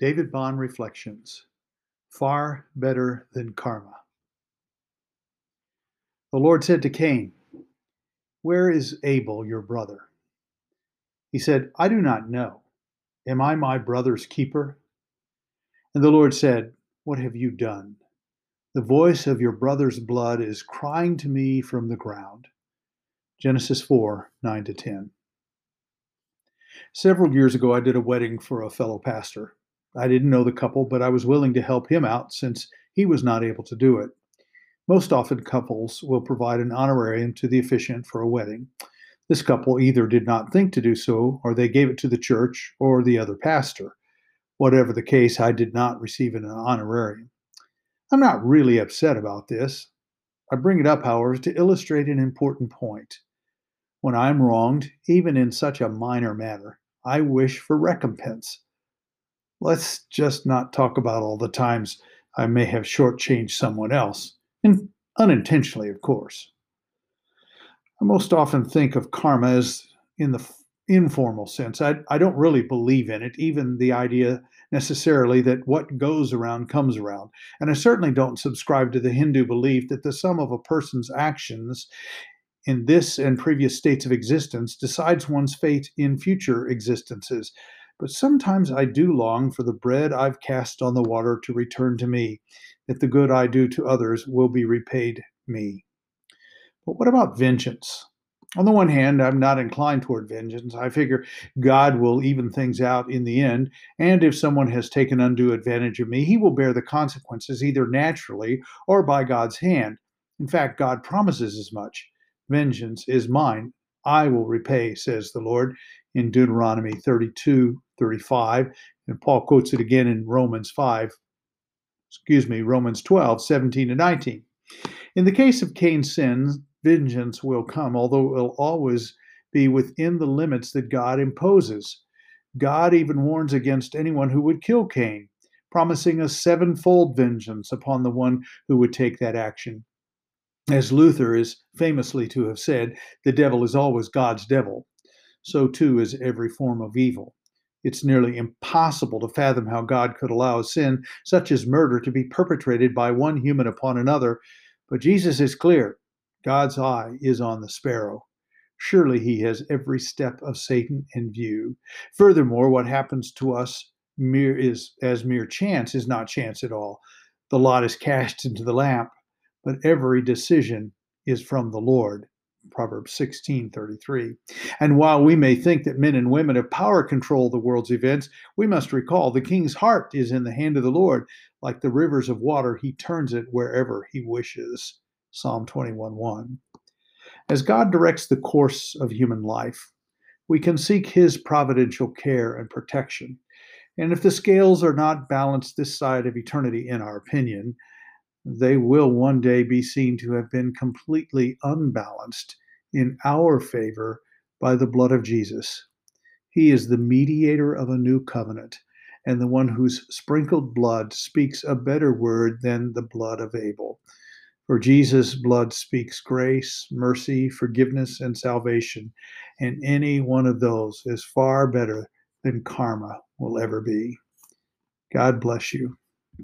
David Bond Reflections Far Better Than Karma. The Lord said to Cain, Where is Abel, your brother? He said, I do not know. Am I my brother's keeper? And the Lord said, What have you done? The voice of your brother's blood is crying to me from the ground. Genesis 4 9 to 10. Several years ago, I did a wedding for a fellow pastor. I didn't know the couple, but I was willing to help him out since he was not able to do it. Most often, couples will provide an honorarium to the officiant for a wedding. This couple either did not think to do so, or they gave it to the church or the other pastor. Whatever the case, I did not receive an honorarium. I'm not really upset about this. I bring it up, however, to illustrate an important point. When I'm wronged, even in such a minor matter, I wish for recompense. Let's just not talk about all the times I may have shortchanged someone else, and unintentionally, of course. I most often think of karma as in the informal sense. I, I don't really believe in it, even the idea necessarily that what goes around comes around. And I certainly don't subscribe to the Hindu belief that the sum of a person's actions in this and previous states of existence decides one's fate in future existences. But sometimes I do long for the bread I've cast on the water to return to me, that the good I do to others will be repaid me. But what about vengeance? On the one hand, I'm not inclined toward vengeance. I figure God will even things out in the end. And if someone has taken undue advantage of me, he will bear the consequences either naturally or by God's hand. In fact, God promises as much. Vengeance is mine. I will repay, says the Lord in Deuteronomy 32, 35. And Paul quotes it again in Romans 5, excuse me, Romans 12, 17 to 19. In the case of Cain's sins, vengeance will come, although it will always be within the limits that God imposes. God even warns against anyone who would kill Cain, promising a sevenfold vengeance upon the one who would take that action. As Luther is famously to have said, the devil is always God's devil. So too is every form of evil. It's nearly impossible to fathom how God could allow a sin such as murder to be perpetrated by one human upon another. But Jesus is clear God's eye is on the sparrow. Surely he has every step of Satan in view. Furthermore, what happens to us mere is as mere chance is not chance at all. The lot is cast into the lamp but every decision is from the Lord. Proverbs 16:33. And while we may think that men and women have power control the world's events, we must recall the king's heart is in the hand of the Lord. Like the rivers of water, he turns it wherever he wishes. Psalm 21:1. As God directs the course of human life, we can seek his providential care and protection. And if the scales are not balanced this side of eternity, in our opinion, they will one day be seen to have been completely unbalanced in our favor by the blood of Jesus. He is the mediator of a new covenant, and the one whose sprinkled blood speaks a better word than the blood of Abel. For Jesus' blood speaks grace, mercy, forgiveness, and salvation, and any one of those is far better than karma will ever be. God bless you.